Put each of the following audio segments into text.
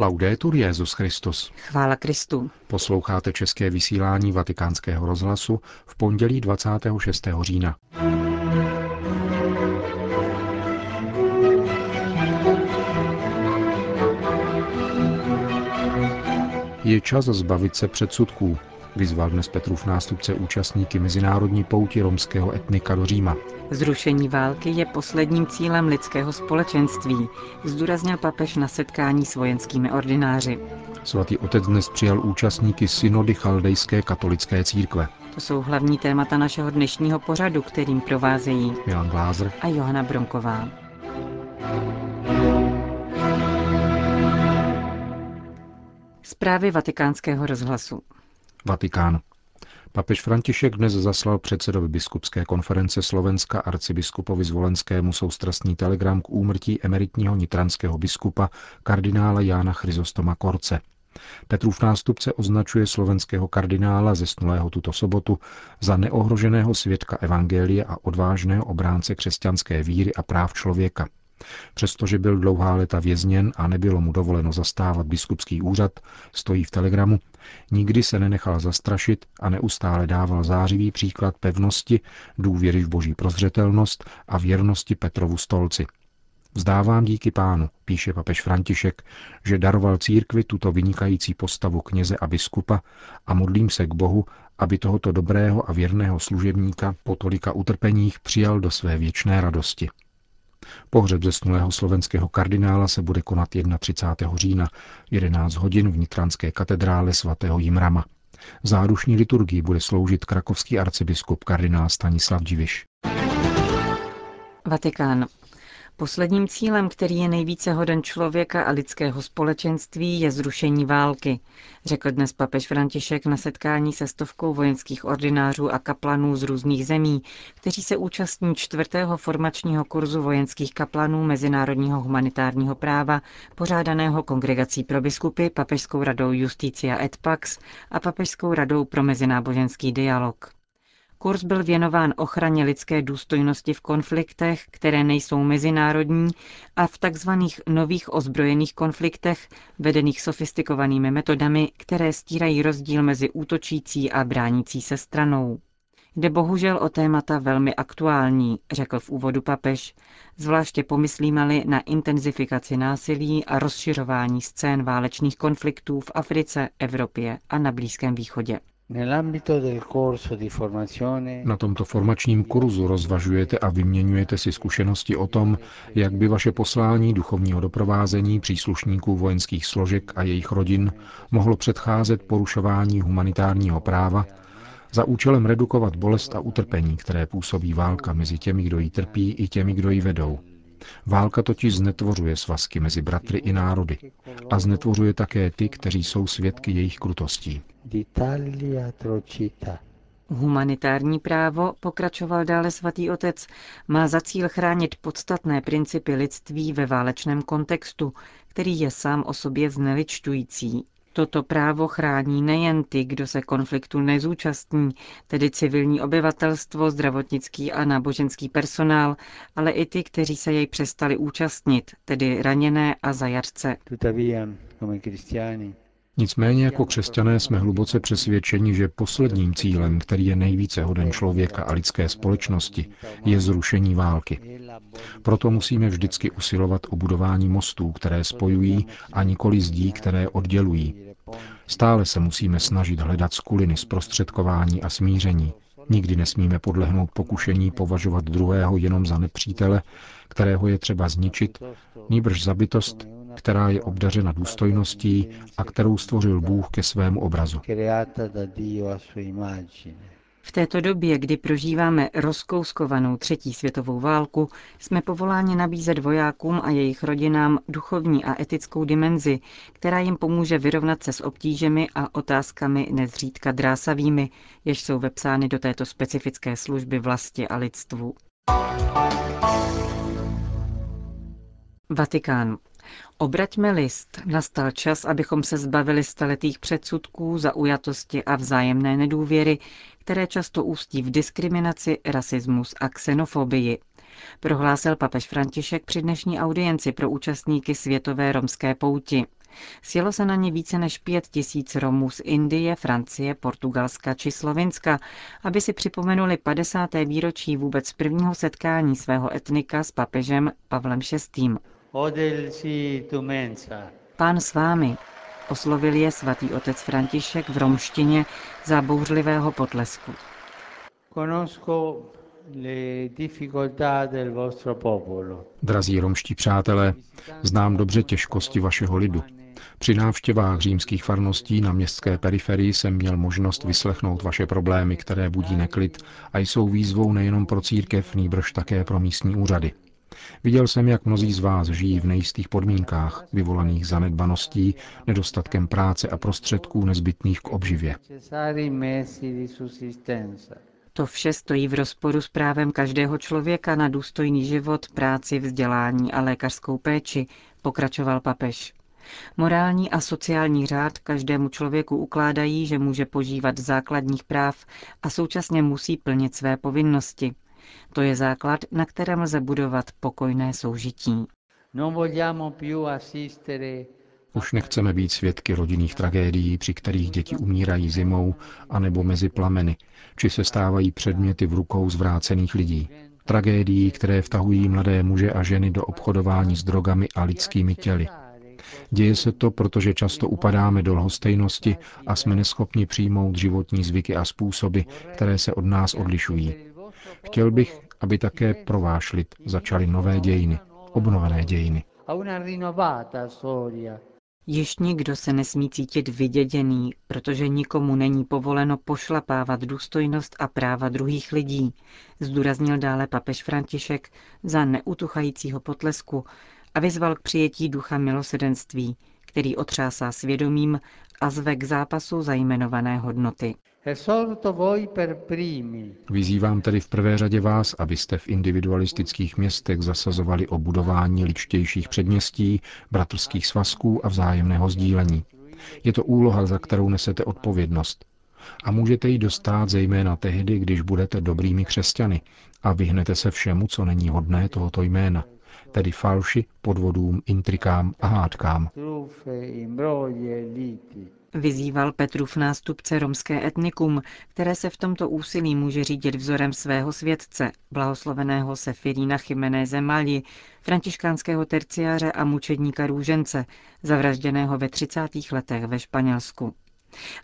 Laudetur Jezus Christus. Chvála Kristu. Posloucháte české vysílání Vatikánského rozhlasu v pondělí 26. října. Je čas zbavit se předsudků, vyzval dnes Petrův nástupce účastníky mezinárodní pouti romského etnika do Říma. Zrušení války je posledním cílem lidského společenství, zdůraznil papež na setkání s vojenskými ordináři. Svatý otec dnes přijal účastníky synody chaldejské katolické církve. To jsou hlavní témata našeho dnešního pořadu, kterým provázejí Milan Glázer a Johana Bronková. Zprávy vatikánského rozhlasu. Vatikán. Papež František dnes zaslal předsedovi biskupské konference Slovenska arcibiskupovi zvolenskému soustrastný telegram k úmrtí emeritního nitranského biskupa kardinála Jána Chryzostoma Korce. Petrův nástupce označuje slovenského kardinála zesnulého tuto sobotu za neohroženého svědka evangelie a odvážného obránce křesťanské víry a práv člověka – Přestože byl dlouhá léta vězněn a nebylo mu dovoleno zastávat biskupský úřad, stojí v telegramu, nikdy se nenechal zastrašit a neustále dával zářivý příklad pevnosti, důvěry v boží prozřetelnost a věrnosti Petrovu stolci. Vzdávám díky pánu, píše papež František, že daroval církvi tuto vynikající postavu kněze a biskupa a modlím se k Bohu, aby tohoto dobrého a věrného služebníka po tolika utrpeních přijal do své věčné radosti. Pohřeb zesnulého slovenského kardinála se bude konat 31. října 11 hodin v Nitranské katedrále svatého Jimrama. Zárušní liturgii bude sloužit krakovský arcibiskup kardinál Stanislav Diviš. Vatikán. Posledním cílem, který je nejvíce hoden člověka a lidského společenství, je zrušení války, řekl dnes papež František na setkání se stovkou vojenských ordinářů a kaplanů z různých zemí, kteří se účastní čtvrtého formačního kurzu vojenských kaplanů Mezinárodního humanitárního práva, pořádaného Kongregací pro biskupy, Papežskou radou Justícia et Pax a Papežskou radou pro mezináboženský dialog. Kurs byl věnován ochraně lidské důstojnosti v konfliktech, které nejsou mezinárodní a v tzv. nových ozbrojených konfliktech, vedených sofistikovanými metodami, které stírají rozdíl mezi útočící a bránící se stranou. Jde bohužel o témata velmi aktuální, řekl v úvodu papež, zvláště pomyslíme-li na intenzifikaci násilí a rozšiřování scén válečných konfliktů v Africe, Evropě a na Blízkém východě. Na tomto formačním kurzu rozvažujete a vyměňujete si zkušenosti o tom, jak by vaše poslání duchovního doprovázení příslušníků vojenských složek a jejich rodin mohlo předcházet porušování humanitárního práva za účelem redukovat bolest a utrpení, které působí válka mezi těmi, kdo ji trpí, i těmi, kdo ji vedou. Válka totiž znetvořuje svazky mezi bratry i národy a znetvořuje také ty, kteří jsou svědky jejich krutostí. Humanitární právo, pokračoval dále svatý otec, má za cíl chránit podstatné principy lidství ve válečném kontextu, který je sám o sobě zneličtující, Toto právo chrání nejen ty, kdo se konfliktu nezúčastní, tedy civilní obyvatelstvo, zdravotnický a náboženský personál, ale i ty, kteří se jej přestali účastnit, tedy raněné a zajatce. Nicméně jako křesťané jsme hluboce přesvědčeni, že posledním cílem, který je nejvíce hoden člověka a lidské společnosti, je zrušení války. Proto musíme vždycky usilovat o budování mostů, které spojují a nikoli zdí, které oddělují. Stále se musíme snažit hledat skuliny zprostředkování a smíření. Nikdy nesmíme podlehnout pokušení považovat druhého jenom za nepřítele, kterého je třeba zničit, nýbrž za bytost, která je obdařena důstojností a kterou stvořil Bůh ke svému obrazu. V této době, kdy prožíváme rozkouskovanou třetí světovou válku, jsme povoláni nabízet vojákům a jejich rodinám duchovní a etickou dimenzi, která jim pomůže vyrovnat se s obtížemi a otázkami nezřídka drásavými, jež jsou vepsány do této specifické služby vlasti a lidstvu. Vatikán. Obraťme list. Nastal čas, abychom se zbavili staletých předsudků, zaujatosti a vzájemné nedůvěry, které často ústí v diskriminaci, rasismus a xenofobii. Prohlásil papež František při dnešní audienci pro účastníky Světové romské pouti. Sjelo se na ně více než pět tisíc Romů z Indie, Francie, Portugalska či Slovinska, aby si připomenuli 50. výročí vůbec prvního setkání svého etnika s papežem Pavlem VI. Pán s vámi, oslovil je svatý otec František v romštině za bouřlivého potlesku. Drazí romští přátelé, znám dobře těžkosti vašeho lidu. Při návštěvách římských farností na městské periferii jsem měl možnost vyslechnout vaše problémy, které budí neklid a jsou výzvou nejenom pro církev, nýbrž také pro místní úřady. Viděl jsem, jak mnozí z vás žijí v nejistých podmínkách, vyvolaných zanedbaností, nedostatkem práce a prostředků nezbytných k obživě. To vše stojí v rozporu s právem každého člověka na důstojný život, práci, vzdělání a lékařskou péči, pokračoval papež. Morální a sociální řád každému člověku ukládají, že může požívat základních práv a současně musí plnit své povinnosti. To je základ, na kterém lze budovat pokojné soužití. Už nechceme být svědky rodinných tragédií, při kterých děti umírají zimou anebo mezi plameny, či se stávají předměty v rukou zvrácených lidí. Tragédií, které vtahují mladé muže a ženy do obchodování s drogami a lidskými těly. Děje se to, protože často upadáme do lhostejnosti a jsme neschopni přijmout životní zvyky a způsoby, které se od nás odlišují. Chtěl bych, aby také pro váš lid začaly nové dějiny, obnovené dějiny. Již nikdo se nesmí cítit vyděděný, protože nikomu není povoleno pošlapávat důstojnost a práva druhých lidí, zdůraznil dále papež František za neutuchajícího potlesku a vyzval k přijetí ducha milosedenství, který otřásá svědomím a zve k zápasu za jmenované hodnoty. Vyzývám tedy v prvé řadě vás, abyste v individualistických městech zasazovali o budování ličtějších předměstí, bratrských svazků a vzájemného sdílení. Je to úloha, za kterou nesete odpovědnost. A můžete ji dostat zejména tehdy, když budete dobrými křesťany a vyhnete se všemu, co není hodné tohoto jména, tedy falši, podvodům, intrikám a hádkám. Vyzýval Petrův nástupce romské etnikum, které se v tomto úsilí může řídit vzorem svého světce, blahosloveného Sefirína Chimenéze Mali, františkánského terciáře a mučedníka růžence, zavražděného ve 30. letech ve Španělsku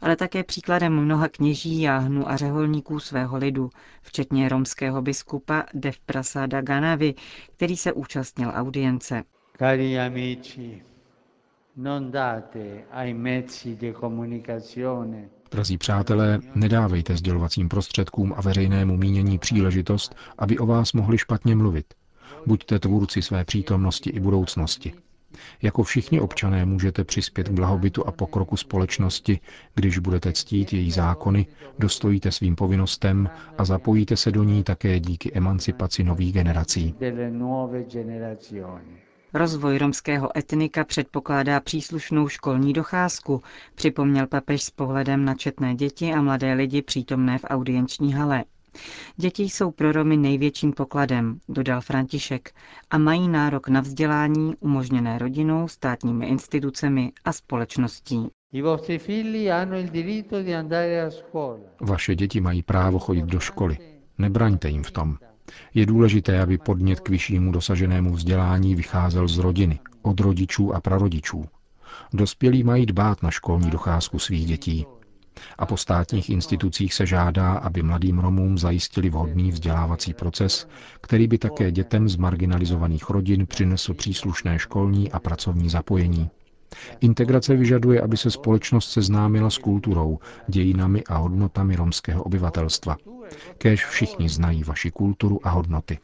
ale také příkladem mnoha kněží, jáhnů a řeholníků svého lidu, včetně romského biskupa Dev Prasada Ganavy, který se účastnil audience. Cari amici, non date ai mezzi di comunicazione Drazí přátelé, nedávejte sdělovacím prostředkům a veřejnému mínění příležitost, aby o vás mohli špatně mluvit. Buďte tvůrci své přítomnosti i budoucnosti. Jako všichni občané můžete přispět k blahobytu a pokroku společnosti, když budete ctít její zákony, dostojíte svým povinnostem a zapojíte se do ní také díky emancipaci nových generací. Rozvoj romského etnika předpokládá příslušnou školní docházku, připomněl papež s pohledem na četné děti a mladé lidi přítomné v audienční hale. Děti jsou pro Romy největším pokladem, dodal František, a mají nárok na vzdělání umožněné rodinou, státními institucemi a společností. Vaše děti mají právo chodit do školy. Nebraňte jim v tom. Je důležité, aby podnět k vyššímu dosaženému vzdělání vycházel z rodiny, od rodičů a prarodičů. Dospělí mají dbát na školní docházku svých dětí. A po státních institucích se žádá, aby mladým Romům zajistili vhodný vzdělávací proces, který by také dětem z marginalizovaných rodin přinesl příslušné školní a pracovní zapojení. Integrace vyžaduje, aby se společnost seznámila s kulturou, dějinami a hodnotami romského obyvatelstva. Kéž všichni znají vaši kulturu a hodnoty.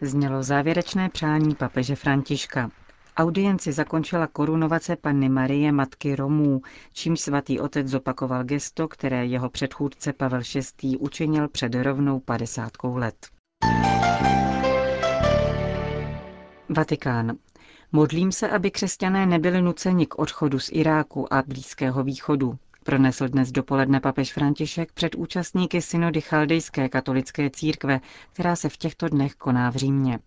Znělo závěrečné přání papeže Františka. Audienci zakončila korunovace panny Marie Matky Romů, čím svatý otec zopakoval gesto, které jeho předchůdce Pavel VI. učinil před rovnou padesátkou let. Vatikán. Modlím se, aby křesťané nebyli nuceni k odchodu z Iráku a Blízkého východu. Pronesl dnes dopoledne papež František před účastníky synody Chaldejské katolické církve, která se v těchto dnech koná v Římě.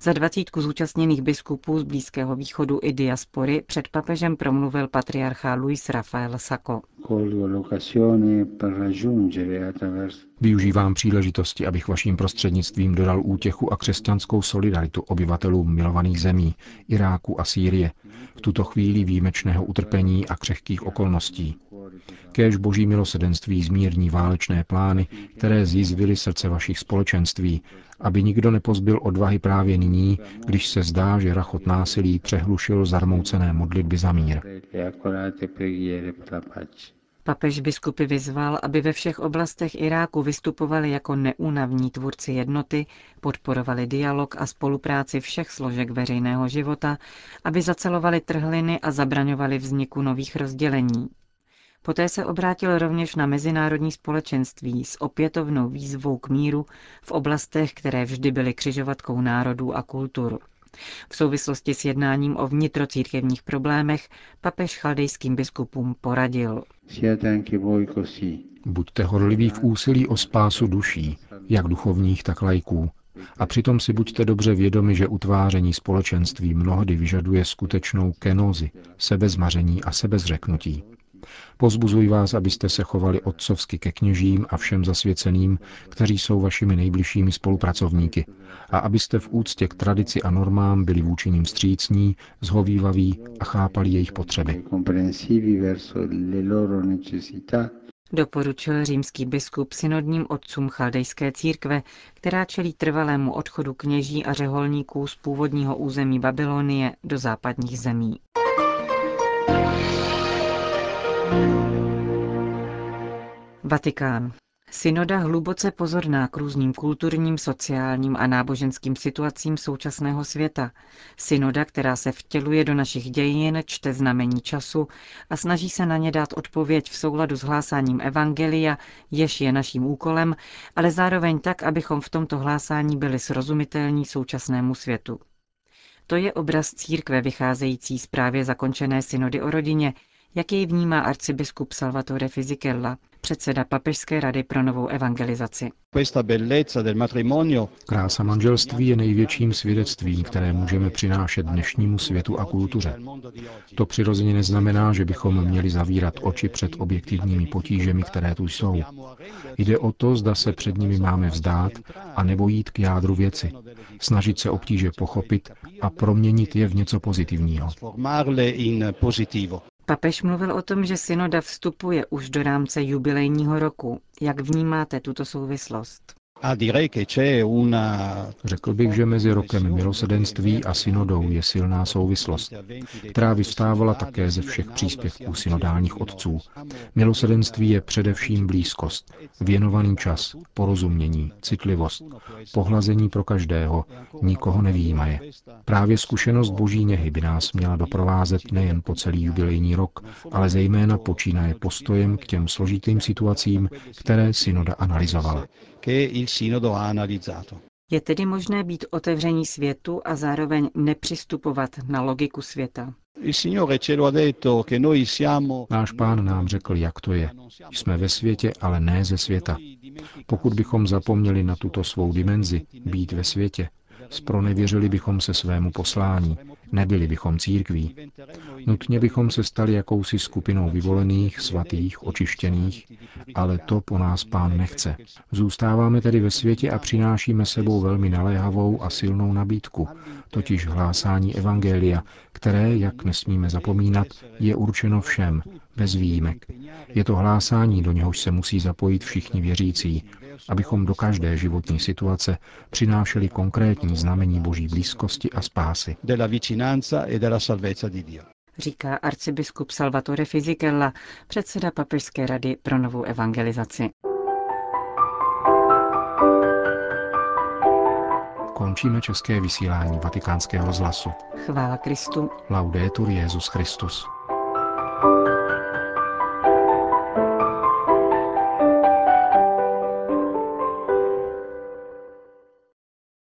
Za dvacítku zúčastněných biskupů z Blízkého východu i diaspory před papežem promluvil patriarcha Luis Rafael Sacco. Využívám příležitosti, abych vaším prostřednictvím dodal útěchu a křesťanskou solidaritu obyvatelům milovaných zemí, Iráku a Sýrie, v tuto chvíli výjimečného utrpení a křehkých okolností. Kéž boží milosedenství zmírní válečné plány, které zjizvily srdce vašich společenství, aby nikdo nepozbil odvahy právě nyní, když se zdá, že rachot násilí přehlušil zarmoucené modlitby za mír. Papež biskupy vyzval, aby ve všech oblastech Iráku vystupovali jako neúnavní tvůrci jednoty, podporovali dialog a spolupráci všech složek veřejného života, aby zacelovali trhliny a zabraňovali vzniku nových rozdělení. Poté se obrátil rovněž na mezinárodní společenství s opětovnou výzvou k míru v oblastech, které vždy byly křižovatkou národů a kultur. V souvislosti s jednáním o vnitrocírkevních problémech papež chaldejským biskupům poradil. Buďte horliví v úsilí o spásu duší, jak duchovních, tak lajků, a přitom si buďte dobře vědomi, že utváření společenství mnohdy vyžaduje skutečnou kenozi, sebezmaření a sebezřeknutí. Pozbuzuji vás, abyste se chovali otcovsky ke kněžím a všem zasvěceným, kteří jsou vašimi nejbližšími spolupracovníky, a abyste v úctě k tradici a normám byli vůči ním střícní, zhovývaví a chápali jejich potřeby. Doporučil římský biskup synodním otcům chaldejské církve, která čelí trvalému odchodu kněží a řeholníků z původního území Babylonie do západních zemí. Vatikán. Synoda hluboce pozorná k různým kulturním, sociálním a náboženským situacím současného světa. Synoda, která se vtěluje do našich dějin, čte znamení času a snaží se na ně dát odpověď v souladu s hlásáním Evangelia, jež je naším úkolem, ale zároveň tak, abychom v tomto hlásání byli srozumitelní současnému světu. To je obraz církve vycházející z právě zakončené synody o rodině, jak jej vnímá arcibiskup Salvatore Fisichella, předseda Papežské rady pro novou evangelizaci. Krása manželství je největším svědectvím, které můžeme přinášet dnešnímu světu a kultuře. To přirozeně neznamená, že bychom měli zavírat oči před objektivními potížemi, které tu jsou. Jde o to, zda se před nimi máme vzdát a nebo jít k jádru věci, snažit se obtíže pochopit a proměnit je v něco pozitivního. Papež mluvil o tom, že synoda vstupuje už do rámce jubilejního roku. Jak vnímáte tuto souvislost? Řekl bych, že mezi rokem milosedenství a synodou je silná souvislost, která vystávala také ze všech příspěvků synodálních otců. Milosedenství je především blízkost, věnovaný čas, porozumění, citlivost, pohlazení pro každého, nikoho nevýjímaje. Právě zkušenost boží něhy by nás měla doprovázet nejen po celý jubilejní rok, ale zejména počínaje postojem k těm složitým situacím, které synoda analyzovala il Sinodo ha analizzato. Je tedy možné být otevření světu a zároveň nepřistupovat na logiku světa. Náš pán nám řekl, jak to je. Jsme ve světě, ale ne ze světa. Pokud bychom zapomněli na tuto svou dimenzi, být ve světě, spronevěřili bychom se svému poslání, nebyli bychom církví. Nutně bychom se stali jakousi skupinou vyvolených, svatých, očištěných, ale to po nás pán nechce. Zůstáváme tedy ve světě a přinášíme sebou velmi naléhavou a silnou nabídku, totiž hlásání Evangelia, které, jak nesmíme zapomínat, je určeno všem, bez výjimek. Je to hlásání, do něhož se musí zapojit všichni věřící, abychom do každé životní situace přinášeli konkrétní znamení boží blízkosti a spásy. E Říká arcibiskup Salvatore Fisichella, předseda Papežské rady pro novou evangelizaci. Končíme české vysílání vatikánského rozhlasu. Chvála Kristu. Laudetur Jezus Christus.